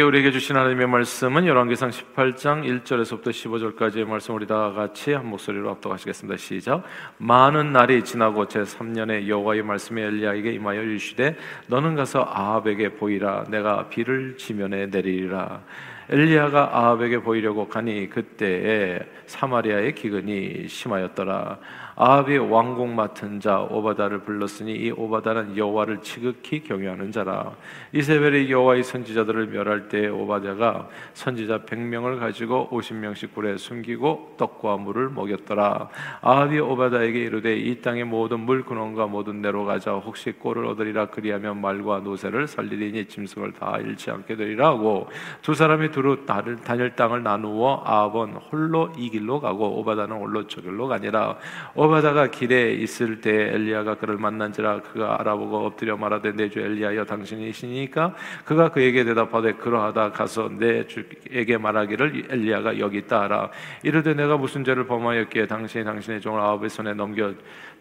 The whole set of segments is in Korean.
우리에게 주신 하나님의 말씀은 열왕기상 18장 1절에서부터 15절까지의 말씀 우리 다 같이 한 목소리로 압도하시겠습니다. 시작. 많은 날이 지나고 제 3년에 여호와의 말씀이 엘리야에게 임하여 이르시되 너는 가서 아합에게 보이라 내가 비를 지면에 내리리라. 엘리야가 아합에게 보이려고 가니 그때에 사마리아의 기근이 심하였더라. 아합이 왕궁 맡은 자 오바다를 불렀으니 이 오바다는 여호와를 지극히 경외하는 자라. 이세벨이 여호와의 선지자들을 멸할 때 오바다가 선지자 100명을 가지고 50명씩 굴에 숨기고 떡과 물을 먹였더라. 아합이 오바다에게 이르되 이 땅의 모든 물 근원과 모든 내로 가자 혹시 꼴을 얻으리라 그리하면 말과 노새를 살리리니 짐승을 다 잃지 않게 되리라 하고 두 사람이 두루 다닐 땅을 나누어 아합은 홀로 이 길로 가고 오바다는 홀로 저 길로 가니라. 오바 다가 길에 있을 때 엘리야가 그를 만난지라 그가 알아보고 엎드려 말하되 내 주 엘리야여 당신이시니까 그가 그에게 대답하되 그러하다 가서 내 주에게 말하기를 엘리야가 여기 있다 하라. 이르되 내가 무슨 죄를 범하였기에 당신이 당신의 종을 아합의 손에 넘겨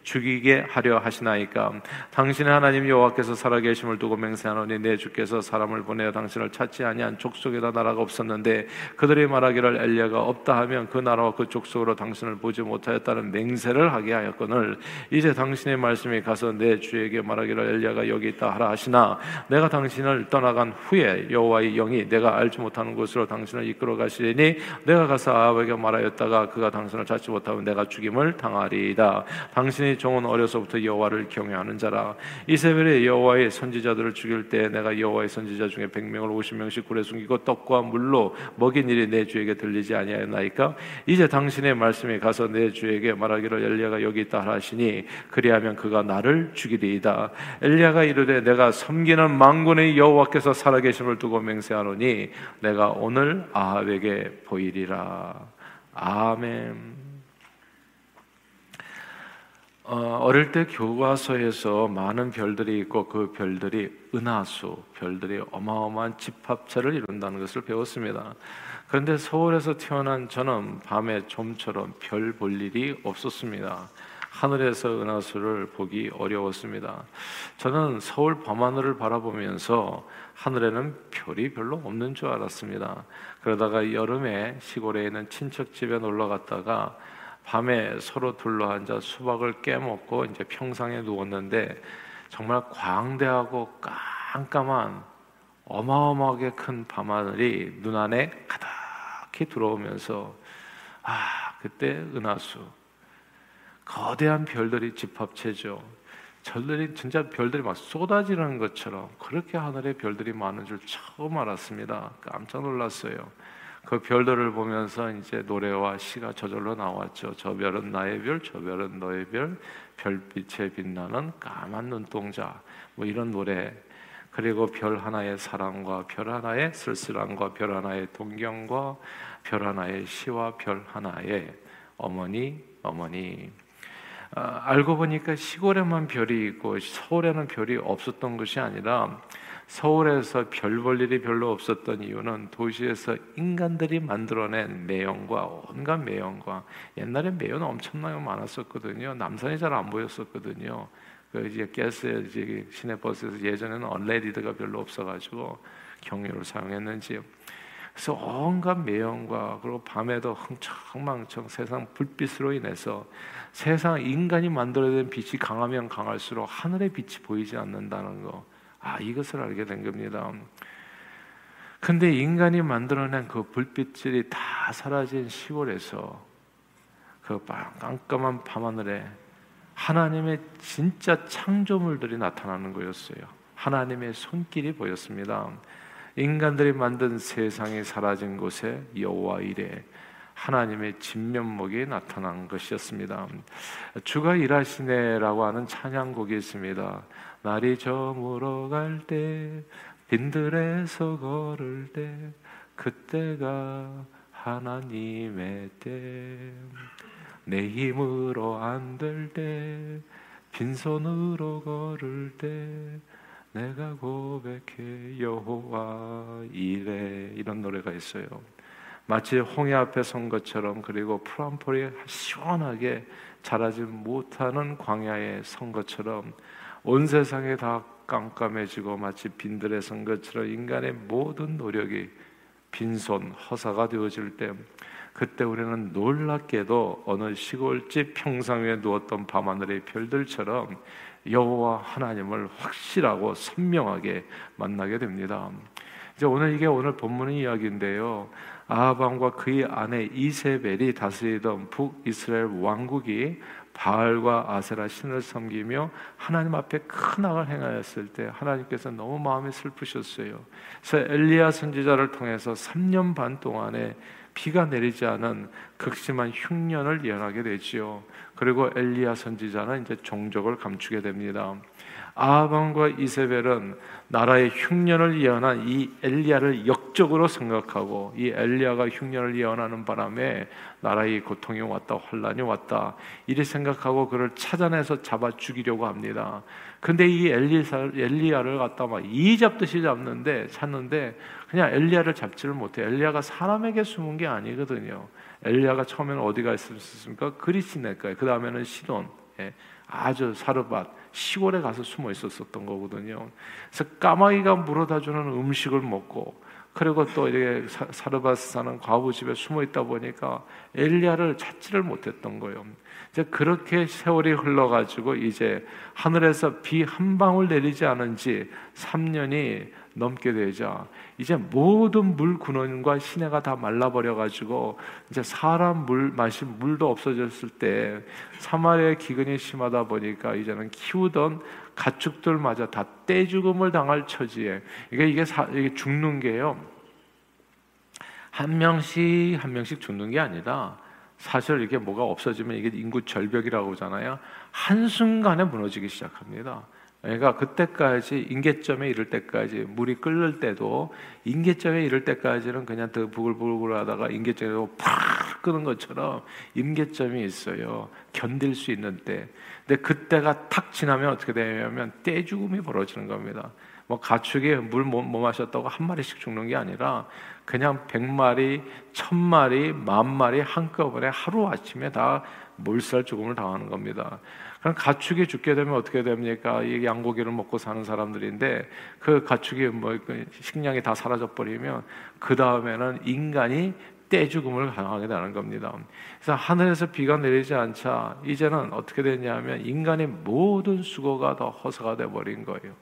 죽이게 하려 하시나이까? 당신의 하나님 여호와께서 살아계심을 두고 맹세하노니 내 주께서 사람을 보내어 당신을 찾지 아니한 족속에다 나라가 없었는데 그들이 말하기를 엘리야가 없다 하면 그 나라와 그 족속으로 당신을 보지 못하였다는 맹세를 하게 하였거늘 이제 당신의 말씀이 가서 내 주에게 말하기를 엘리야가 여기 있다 하라 하시나? 내가 당신을 떠나간 후에 여호와의 영이 내가 알지 못하는 곳으로 당신을 이끌어 가시니 내가 가서 아합에게 말하였다가 그가 당신을 찾지 못하면 내가 죽임을 당하리이다. 당신이 종은 어려서부터 여호와를 경외하는 자라. 이세벨이 여호와의 선지자들을 죽일 때 내가 여호와의 선지자 중에 100명을 50명씩 굴에 숨기고 떡과 물로 먹인 일이 내 주에게 들리지 아니하였나이까? 이제 당신의 말씀에 가서 내 주에게 말하기를 엘리야가 여기 있다 하시니 그리하면 그가 나를 죽이리이다. 엘리야가 이르되 내가 섬기는 망군의 여호와께서 살아계심을 두고 맹세하노니 내가 오늘 아합에게 보이리라. 아멘. 어, 어릴 때 교과서에서 많은 별들이 있고 그 별들이 은하수, 별들이 어마어마한 집합체를 이룬다는 것을 배웠습니다. 그런데 서울에서 태어난 저는 밤에 좀처럼 별 볼 일이 없었습니다. 하늘에서 은하수를 보기 어려웠습니다. 저는 서울 밤하늘을 바라보면서 하늘에는 별이 별로 없는 줄 알았습니다. 그러다가 여름에 시골에 있는 친척 집에 놀러 갔다가 밤에 서로 둘러앉아 수박을 깨먹고 이제 평상에 누웠는데 정말 광대하고 깜깜한 어마어마하게 큰 밤하늘이 눈 안에 가득히 들어오면서 아 그때 은하수 거대한 별들이 집합체죠. 절들이 진짜 별들이 막 쏟아지는 것처럼 그렇게 하늘에 별들이 많은 줄 처음 알았습니다. 깜짝 놀랐어요. 그 별들을 보면서 이제 노래와 시가 저절로 나왔죠. 저 별은 나의 별, 저 별은 너의 별, 별빛에 빛나는 까만 눈동자. 뭐 이런 노래. 그리고 별 하나의 사랑과 별 하나의 쓸쓸함과 별 하나의 동경과 별 하나의 시와 별 하나의 어머니, 어머니. 아, 알고 보니까 시골에만 별이 있고 서울에는 별이 없었던 것이 아니라 서울에서 별 볼 일이 별로 없었던 이유는 도시에서 인간들이 만들어낸 매연과 온갖 매연과 옛날에 매연 엄청나게 많았었거든요. 남산이 잘 안 보였었거든요. 그 이제 가스 이제 시내버스에서 예전에는 언레디드가 별로 없어가지고 경유를 사용했는지 그래서 온갖 매연과 그리고 밤에도 흥청망청 세상 불빛으로 인해서 세상 인간이 만들어낸 빛이 강하면 강할수록 하늘의 빛이 보이지 않는다는 거. 아, 이것을 알게 된 겁니다. 근데 인간이 만들어낸 그 불빛들이 다 사라진 시골에서 그 깜깜한 밤하늘에 하나님의 진짜 창조물들이 나타나는 거였어요. 하나님의 손길이 보였습니다. 인간들이 만든 세상이 사라진 곳에 여호와 이래 하나님의 진면목이 나타난 것이었습니다. 주가 일하시네라고 하는 찬양곡이 있습니다. 날이 저물어 갈 때 빈들에서 걸을 때 그때가 하나님의 때 내 힘으로 안 될 때 빈손으로 걸을 때 내가 고백해 여호와 이래 이런 노래가 있어요. 마치 홍해 앞에 선 것처럼 그리고 프란폴이 시원하게 자라지 못하는 광야에 선 것처럼 온 세상에 다 깜깜해지고 마치 빈들에 선 것처럼 인간의 모든 노력이 빈손 허사가 되어질 때 그때 우리는 놀랍게도 어느 시골집 평상 위에 누웠던 밤하늘의 별들처럼 여호와 하나님을 확실하고 선명하게 만나게 됩니다. 이제 오늘 이게 오늘 본문의 이야기인데요. 아합과 그의 아내 이세벨이 다스리던 북 이스라엘 왕국이 바알과 아세라 신을 섬기며 하나님 앞에 큰 악을 행하였을 때 하나님께서 너무 마음이 슬프셨어요. 그래서 엘리야 선지자를 통해서 3년 반 동안에 비가 내리지 않은 극심한 흉년을 예언하게 되지요. 그리고 엘리야 선지자는 이제 종족을 감추게 됩니다. 아합과 이세벨은 나라의 흉년을 예언한 이 엘리야를 역적으로 생각하고 이 엘리야가 흉년을 예언하는 바람에 나라의 고통이 왔다 환란이 왔다 이리 생각하고 그를 찾아내서 잡아 죽이려고 합니다. 근데 이 엘리사, 엘리야를 갖다 막 이 잡듯이 잡는데 찾는데 그냥 엘리야를 잡지를 못해. 엘리야가 사람에게 숨은 게 아니거든요. 엘리야가 처음에는 어디가 있었습니까? 그리스네가에 그 다음에는 시돈, 예, 아주 사르밧 시골에 가서 숨어 있었었던 거거든요. 그래서 까마귀가 물어다 주는 음식을 먹고 그리고 또 이렇게 사르바스 사는 과부 집에 숨어 있다 보니까 엘리야를 찾지를 못했던 거예요. 이제 그렇게 세월이 흘러가지고 이제 하늘에서 비 한 방울 내리지 않은 지 3년이 넘게 되자 이제 모든 물 근원과 시내가 다 말라버려 가지고 이제 사람 물 마신 물도 없어졌을 때 사마리아의 기근이 심하다 보니까 이제는 키우던 가축들마저 다 떼죽음을 당할 처지에 이게 이게, 사, 이게 죽는 게요. 한 명씩 한 명씩 죽는 게 아니라 사실 이게 뭐가 없어지면 이게 인구 절벽이라고 하잖아요. 한 순간에 무너지기 시작합니다. 그러니까 그때까지 인계점에 이를 때까지 물이 끓는 때도 인계점에 이를 때까지는 그냥 더 부글부글 하다가 인계점에 팍 끄는 것처럼 임계점이 있어요. 견딜 수 있는 때. 근데 그때가 탁 지나면 어떻게 되냐면 떼죽음이 벌어지는 겁니다. 뭐 가축이 물못 못 마셨다고 한 마리씩 죽는 게 아니라 그냥 백 마리, 천 마리, 만 마리 한꺼번에 하루 아침에 다 몰살 죽음을 당하는 겁니다. 그럼 가축이 죽게 되면 어떻게 됩니까? 이 양고기를 먹고 사는 사람들인데 그 가축이 뭐그 식량이 다 사라져 버리면 그 다음에는 인간이 떼죽음을 당하게 되는 겁니다. 그래서 하늘에서 비가 내리지 않자 이제는 어떻게 됐냐면 인간의 모든 수고가 다 허사가 돼 버린 거예요.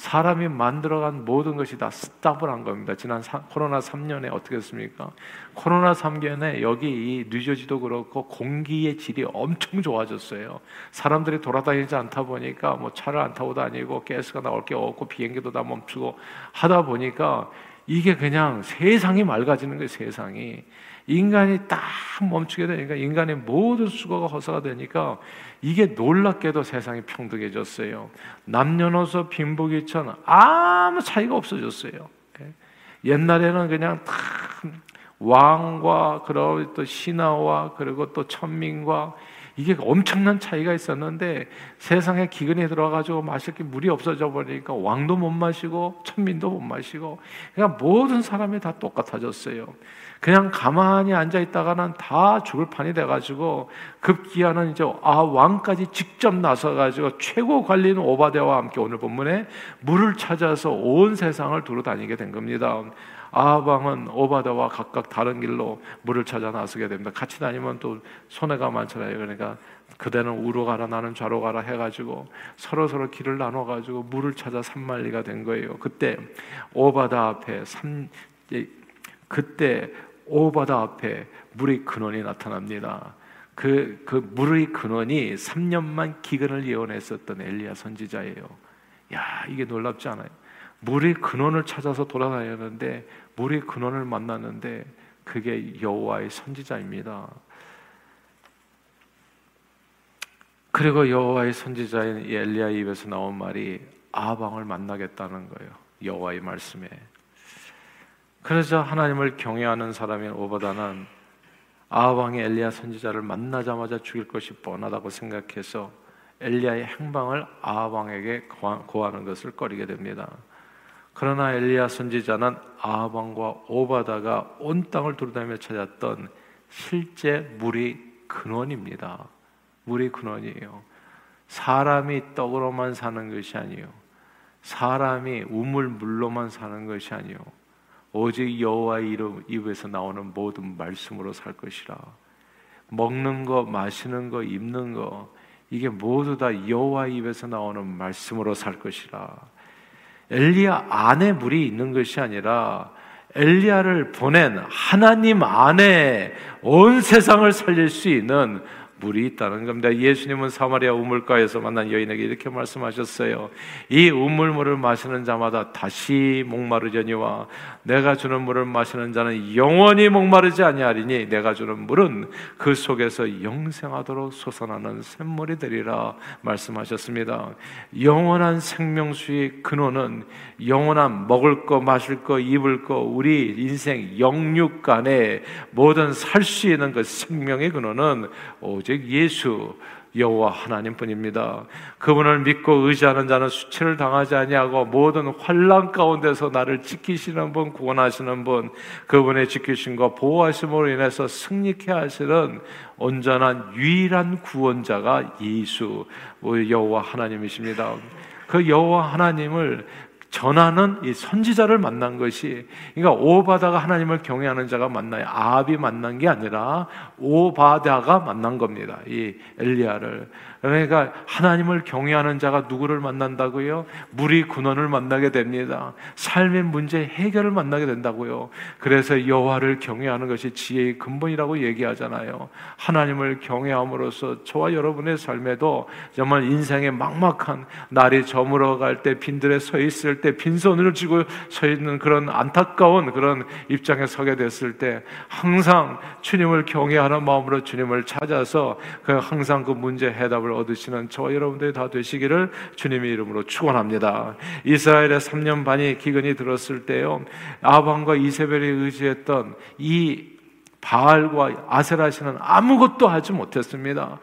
사람이 만들어간 모든 것이 다 스탑을 한 겁니다. 지난 사, 코로나 3년에 어떻게 했습니까? 코로나 3년에 여기 이 뉴저지도 그렇고 공기의 질이 엄청 좋아졌어요. 사람들이 돌아다니지 않다 보니까 뭐 차를 안 타고 다니고 가스가 나올 게 없고 비행기도 다 멈추고 하다 보니까 이게 그냥 세상이 맑아지는 거예요, 세상이. 인간이 딱 멈추게 되니까 인간의 모든 수고가 허사가 되니까 이게 놀랍게도 세상이 평등해졌어요. 남녀노소 빈부귀천 아무 차이가 없어졌어요. 예. 옛날에는 그냥 다 왕과 그리고 또 신하와 그리고 또 천민과 이게 엄청난 차이가 있었는데 세상에 기근이 들어가지고 마실 게 물이 없어져 버리니까 왕도 못 마시고 천민도 못 마시고 그러니까 모든 사람이 다 똑같아졌어요. 그냥 가만히 앉아 있다가는 다 죽을 판이 돼가지고 급기야는 이제 아 왕까지 직접 나서가지고 최고 관리인 오바데와 함께 오늘 본문에 물을 찾아서 온 세상을 두루 다니게 된 겁니다. 아방은 오바다와 각각 다른 길로 물을 찾아 나서게 됩니다. 같이 다니면 또 손해가 많잖아요. 그러니까 그대는 우로 가라 나는 좌로 가라 해가지고 서로 서로 길을 나눠가지고 물을 찾아 산만리가 된 거예요. 그때 오바다 앞에 삼 그때 오바다 앞에 물의 근원이 나타납니다. 그, 그 물의 근원이 3년만 기근을 예언했었던 엘리야 선지자예요. 야, 이게 놀랍지 않아요? 물의 근원을 찾아서 돌아다녔는데 물의 근원을 만났는데 그게 여호와의 선지자입니다. 그리고 여호와의 선지자인 엘리야 입에서 나온 말이 아방을 만나겠다는 거예요. 여호와의 말씀에. 그래서 하나님을 경외하는 사람인 오바다는 아방이 엘리야 선지자를 만나자마자 죽일 것이 뻔하다고 생각해서 엘리야의 행방을 아방에게 고하는 것을 꺼리게 됩니다. 그러나 엘리야 선지자는 아방과 오바다가 온 땅을 돌아다니며 찾았던 실제 물이 근원입니다. 물이 근원이에요. 사람이 떡으로만 사는 것이 아니에요. 사람이 우물 물로만 사는 것이 아니요 오직 여호와 이름 입에서 나오는 모든 말씀으로 살 것이라. 먹는 거, 마시는 거, 입는 거 이게 모두 다 여호와 입에서 나오는 말씀으로 살 것이라. 엘리야 안에 물이 있는 것이 아니라 엘리야를 보낸 하나님 안에 온 세상을 살릴 수 있는 물이 있다는 겁니다. 예수님은 사마리아 우물가에서 만난 여인에게 이렇게 말씀하셨어요. 이 우물물을 마시는 자마다 다시 목마르려니와 내가 주는 물을 마시는 자는 영원히 목마르지 아니하리니 내가 주는 물은 그 속에서 영생하도록 솟아나는 샘물이 되리라 말씀하셨습니다. 영원한 생명수의 근원은 영원한 먹을 거 마실 거 입을 거 우리 인생 영육 간에 모든 살 수 있는 그 생명의 근원은 오직 예수 여호와 하나님뿐입니다. 그분을 믿고 의지하는 자는 수치를 당하지 아니하고 모든 환란 가운데서 나를 지키시는 분, 구원하시는 분, 그분의 지키심과 보호하심으로 인해서 승리케 하시는 온전한 유일한 구원자가 예수 여호와 하나님이십니다. 그 여호와 하나님을 전하는 이 선지자를 만난 것이 그러니까 오바다가 하나님을 경외하는 자가 만나요. 아합이 만난 게 아니라 오바다가 만난 겁니다. 이 엘리야를 그러니까 하나님을 경외하는 자가 누구를 만난다고요? 물이 근원을 만나게 됩니다. 삶의 문제 해결을 만나게 된다고요. 그래서 여호와를 경외하는 것이 지혜의 근본이라고 얘기하잖아요. 하나님을 경외함으로써 저와 여러분의 삶에도 정말 인생의 막막한 날이 저물어 갈 때 빈들에 서 있을 때 빈손을 쥐고 서 있는 그런 안타까운 그런 입장에 서게 됐을 때 항상 주님을 경외하는 마음으로 주님을 찾아서 그 항상 그 문제 해답을 응답을 얻으시는 저와 여러분들이 다 되시기를 주님의 이름으로 축원합니다. 이스라엘의 3년 반이 기근이 들었을 때요. 아방과 이세벨이 의지했던 이 바알과 아세라시는 아무것도 하지 못했습니다.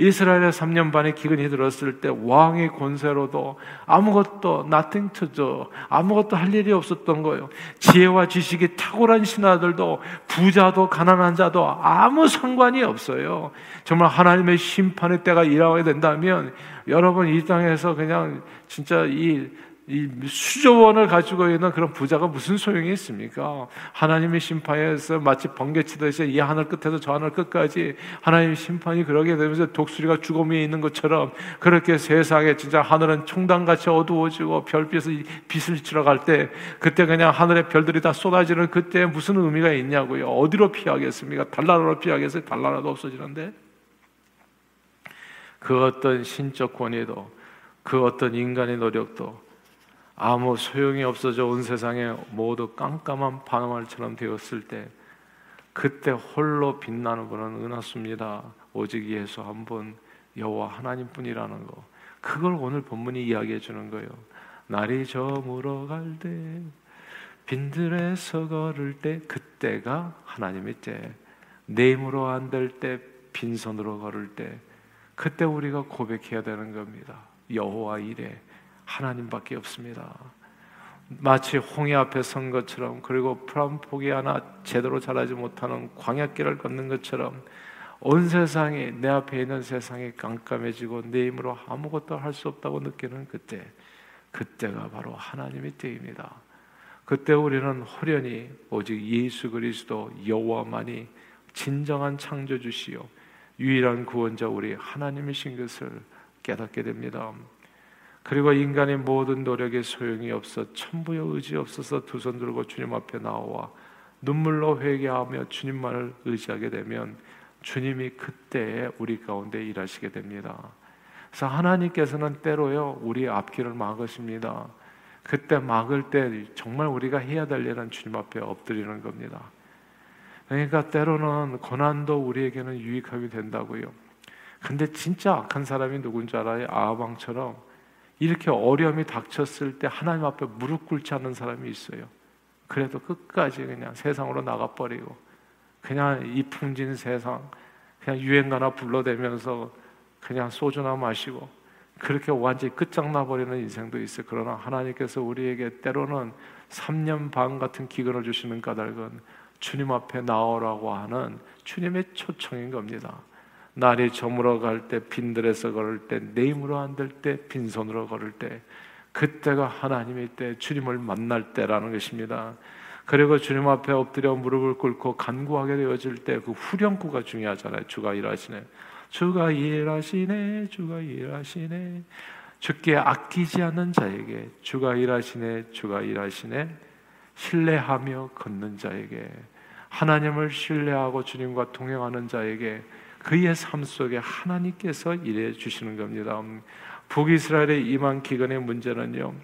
이스라엘의 3년 반의 기근이 들었을 때 왕의 권세로도 아무것도 nothing to do 아무것도 할 일이 없었던 거예요. 지혜와 지식이 탁월한 신하들도 부자도 가난한 자도 아무 상관이 없어요. 정말 하나님의 심판의 때가 일어나게 된다면 여러분 이 땅에서 그냥 진짜 이 이 수조 원을 가지고 있는 그런 부자가 무슨 소용이 있습니까? 하나님의 심판에서 마치 번개치듯이 이 하늘 끝에서 저 하늘 끝까지 하나님의 심판이 그러게 되면서 독수리가 죽음에 있는 것처럼 그렇게 세상에 진짜 하늘은 총당같이 어두워지고 별빛이 빛을 치러 갈때 그때 그냥 하늘의 별들이 다 쏟아지는 그때 무슨 의미가 있냐고요? 어디로 피하겠습니까? 달나라로 피하겠어요? 달나라도 없어지는데 그 어떤 신적 권위도 그 어떤 인간의 노력도 아무 소용이 없어져 온 세상에 모두 깜깜한 밤하늘처럼 되었을 때 그때 홀로 빛나는 분은 은하수입니다. 오직 예수 한 분 여호와 하나님뿐이라는 거. 그걸 오늘 본문이 이야기해 주는 거예요. 날이 저물어 갈 때 빈들에서 걸을 때 그때가 하나님의 때. 내 힘으로 안 될 때 빈손으로 걸을 때 그때 우리가 고백해야 되는 겁니다. 여호와 이래 하나님밖에 없습니다. 마치 홍해 앞에 선 것처럼 그리고 풀한 포기 하나 제대로 자라지 못하는 광야길을 걷는 것처럼 온 세상이 내 앞에 있는 세상이 깜깜해지고 내 힘으로 아무것도 할 수 없다고 느끼는 그때 그때가 바로 하나님의 때입니다. 그때 우리는 호련히 오직 예수 그리스도 여호와만이 진정한 창조주시요 유일한 구원자 우리 하나님이신 것을 깨닫게 됩니다. 그리고 인간의 모든 노력에 소용이 없어 천부여 의지 없어서 두 손 들고 주님 앞에 나와 눈물로 회개하며 주님만을 의지하게 되면 주님이 그때에 우리 가운데 일하시게 됩니다. 그래서 하나님께서는 때로요 우리 앞길을 막으십니다. 그때 막을 때 정말 우리가 해야 될 일은 주님 앞에 엎드리는 겁니다. 그러니까 때로는 고난도 우리에게는 유익하게 된다고요. 근데 진짜 악한 사람이 누군지 알아요? 아방처럼 이렇게 어려움이 닥쳤을 때 하나님 앞에 무릎 꿇지 않는 사람이 있어요. 그래도 끝까지 그냥 세상으로 나가버리고 그냥 이 풍진 세상 그냥 유행가나 불러대면서 그냥 소주나 마시고 그렇게 완전히 끝장나 버리는 인생도 있어요. 그러나 하나님께서 우리에게 때로는 3년 반 같은 기근을 주시는 까닭은 주님 앞에 나오라고 하는 주님의 초청인 겁니다. 날이 저물어 갈 때 빈들에서 걸을 때 내 힘으로 안 될 때 빈손으로 걸을 때 그때가 하나님의 때, 주님을 만날 때라는 것입니다. 그리고 주님 앞에 엎드려 무릎을 꿇고 간구하게 되어질 때 그 후렴구가 중요하잖아요. 주가 일하시네. 주가 일하시네. 주가 일하시네. 주께 아끼지 않는 자에게 주가 일하시네. 주가 일하시네. 신뢰하며 걷는 자에게 하나님을 신뢰하고 주님과 동행하는 자에게 그의 삶 속에 하나님께서 일해 주시는 겁니다. 북이스라엘의 이만 기근의 문제는요.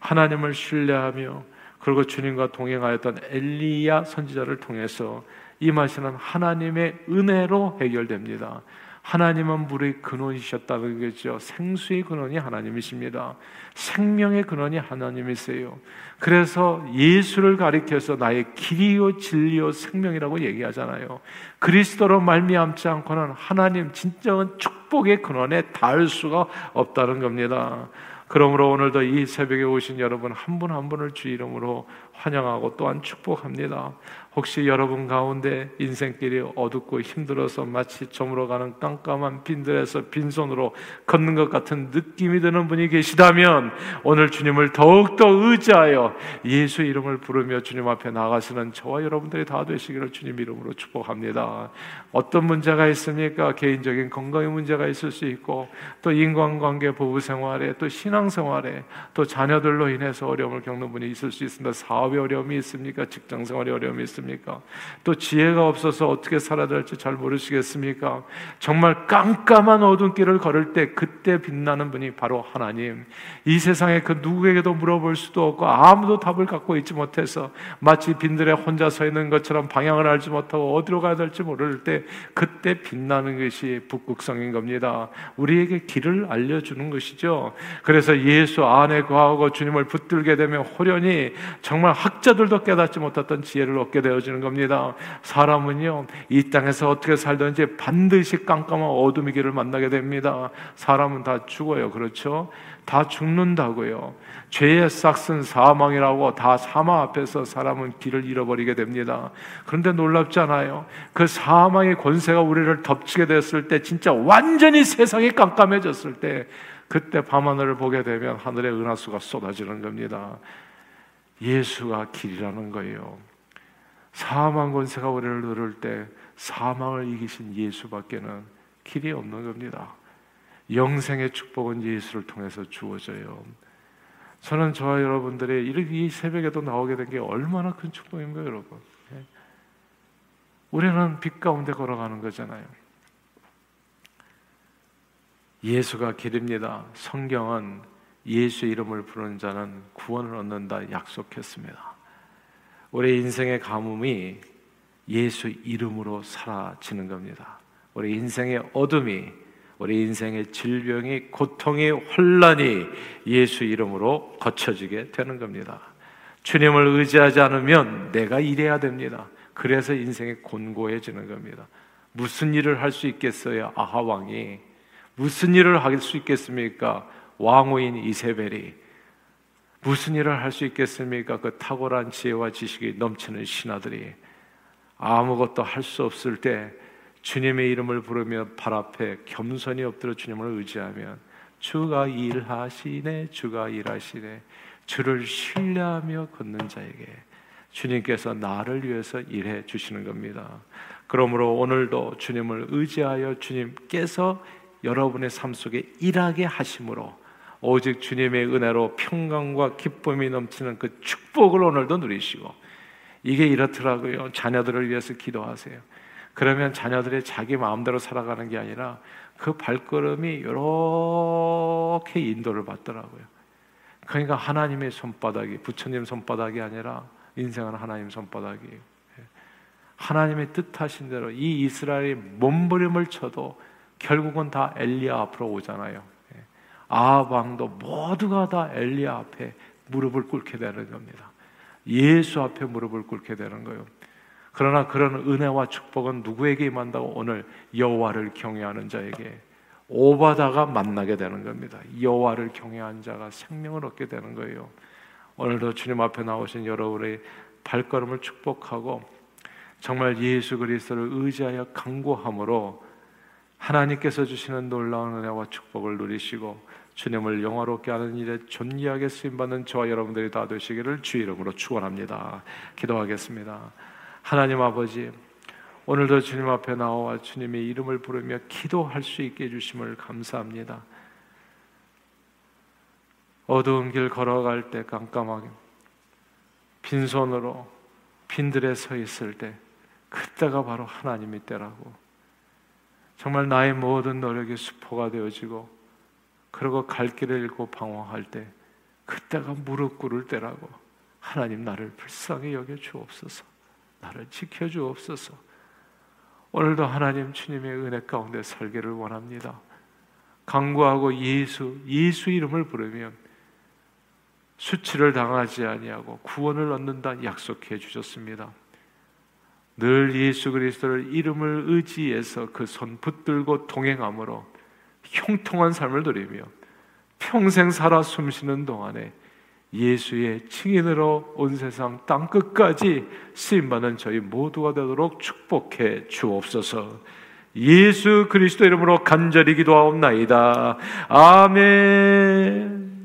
하나님을 신뢰하며 그리고 주님과 동행하였던 엘리야 선지자를 통해서 임하시는 하나님의 은혜로 해결됩니다. 하나님은 물의 근원이셨다는 거죠. 생수의 근원이 하나님이십니다. 생명의 근원이 하나님이세요. 그래서 예수를 가리켜서 나의 길이요 진리요 생명이라고 얘기하잖아요. 그리스도로 말미암지 않고는 하나님 진정한 축복의 근원에 닿을 수가 없다는 겁니다. 그러므로 오늘도 이 새벽에 오신 여러분 한 분한 한 분을 주 이름으로 환영하고 또한 축복합니다. 혹시 여러분 가운데 인생길이 어둡고 힘들어서 마치 저물어가는 깜깜한 빈들에서 빈손으로 걷는 것 같은 느낌이 드는 분이 계시다면 오늘 주님을 더욱더 의지하여 예수 이름을 부르며 주님 앞에 나가시는 저와 여러분들이 다 되시기를 주님 이름으로 축복합니다. 어떤 문제가 있습니까? 개인적인 건강의 문제가 있을 수 있고 또 인간관계 부부 생활에 또 신앙 생활에 또 자녀들로 인해서 어려움을 겪는 분이 있을 수 있습니다. 사업에 어려움이 있습니까? 직장 생활에 어려움이 있습니까? 또 지혜가 없어서 어떻게 살아야 될지 잘 모르시겠습니까? 정말 깜깜한 어두운 길을 걸을 때 그 때 빛나는 분이 바로 하나님. 이 세상에 그 누구에게도 물어볼 수도 없고 아무도 답을 갖고 있지 못해서 마치 빈들에 혼자 서 있는 것처럼 방향을 알지 못하고 어디로 가야 될지 모를 때 그때 빛나는 것이 북극성인 겁니다. 우리에게 길을 알려주는 것이죠. 그래서 예수 안에 거하고 주님을 붙들게 되면 호련히 정말 학자들도 깨닫지 못했던 지혜를 얻게 되어 되어지는 겁니다. 사람은요, 이 땅에서 어떻게 살든지 반드시 깜깜한 어둠의 길을 만나게 됩니다. 사람은 다 죽어요. 그렇죠? 다 죽는다고요. 죄의 싹은 사망이라고 다 사망 앞에서 사람은 길을 잃어버리게 됩니다. 그런데 놀랍잖아요. 그 사망의 권세가 우리를 덮치게 됐을 때 진짜 완전히 세상이 깜깜해졌을 때 그때 밤하늘을 보게 되면 하늘의 은하수가 쏟아지는 겁니다. 예수가 길이라는 거예요. 사망 권세가 우리를 누를 때 사망을 이기신 예수밖에는 길이 없는 겁니다. 영생의 축복은 예수를 통해서 주어져요. 저는 저와 여러분들이 이 새벽에도 나오게 된 게 얼마나 큰 축복인가요, 여러분? 예. 우리는 빛 가운데 걸어가는 거잖아요. 예수가 길입니다. 성경은 예수 이름을 부르는 자는 구원을 얻는다 약속했습니다. 우리 인생의 가뭄이 예수 이름으로 사라지는 겁니다. 우리 인생의 어둠이 우리 인생의 질병이 고통이 혼란이 예수 이름으로 거쳐지게 되는 겁니다. 주님을 의지하지 않으면 내가 일해야 됩니다. 그래서 인생이 곤고해지는 겁니다. 무슨 일을 할 수 있겠어요? 아하 왕이 무슨 일을 할 수 있겠습니까? 왕후인 이세벨이 무슨 일을 할 수 있겠습니까? 그 탁월한 지혜와 지식이 넘치는 신하들이 아무것도 할 수 없을 때 주님의 이름을 부르며 발 앞에 겸손히 엎드려 주님을 의지하면 주가 일하시네, 주가 일하시네, 주를 신뢰하며 걷는 자에게 주님께서 나를 위해서 일해 주시는 겁니다. 그러므로 오늘도 주님을 의지하여 주님께서 여러분의 삶 속에 일하게 하심으로 오직 주님의 은혜로 평강과 기쁨이 넘치는 그 축복을 오늘도 누리시고 이게 이렇더라고요. 자녀들을 위해서 기도하세요. 그러면 자녀들이 자기 마음대로 살아가는 게 아니라 그 발걸음이 이렇게 인도를 받더라고요. 그러니까 하나님의 손바닥이 부처님 손바닥이 아니라 인생은 하나님 손바닥이에요. 하나님의 뜻하신 대로 이 이스라엘이 몸부림을 쳐도 결국은 다 엘리야 앞으로 오잖아요. 아방도 모두가 다 엘리야 앞에 무릎을 꿇게 되는 겁니다. 예수 앞에 무릎을 꿇게 되는 거예요. 그러나 그런 은혜와 축복은 누구에게 임한다고 오늘 여호와를 경외하는 자에게 오바다가 만나게 되는 겁니다. 여호와를 경외한 자가 생명을 얻게 되는 거예요. 오늘도 주님 앞에 나오신 여러분의 발걸음을 축복하고 정말 예수 그리스도를 의지하여 강구함으로 하나님께서 주시는 놀라운 은혜와 축복을 누리시고 주님을 영화롭게 하는 일에 존귀하게 쓰임 받는 저와 여러분들이 다 되시기를 주 이름으로 축원합니다. 기도하겠습니다. 하나님 아버지 오늘도 주님 앞에 나와 주님의 이름을 부르며 기도할 수 있게 해주심을 감사합니다. 어두운 길 걸어갈 때 깜깜하게 빈손으로 빈들에 서 있을 때 그때가 바로 하나님의 때라고 정말 나의 모든 노력이 수포가 되어지고 그리고 갈 길을 잃고 방황할 때 그때가 무릎 꿇을 때라고 하나님 나를 불쌍히 여겨 주옵소서 나를 지켜 주옵소서 오늘도 하나님 주님의 은혜 가운데 살기를 원합니다 강구하고 예수 예수 이름을 부르면 수치를 당하지 아니하고 구원을 얻는다 약속해 주셨습니다. 늘 예수 그리스도를 이름을 의지해서 그 손 붙들고 동행함으로 형통한 삶을 누리며 평생 살아 숨쉬는 동안에 예수의 증인으로 온 세상 땅 끝까지 쓰임 받는 저희 모두가 되도록 축복해 주옵소서. 예수 그리스도 이름으로 간절히 기도하옵나이다. 아멘.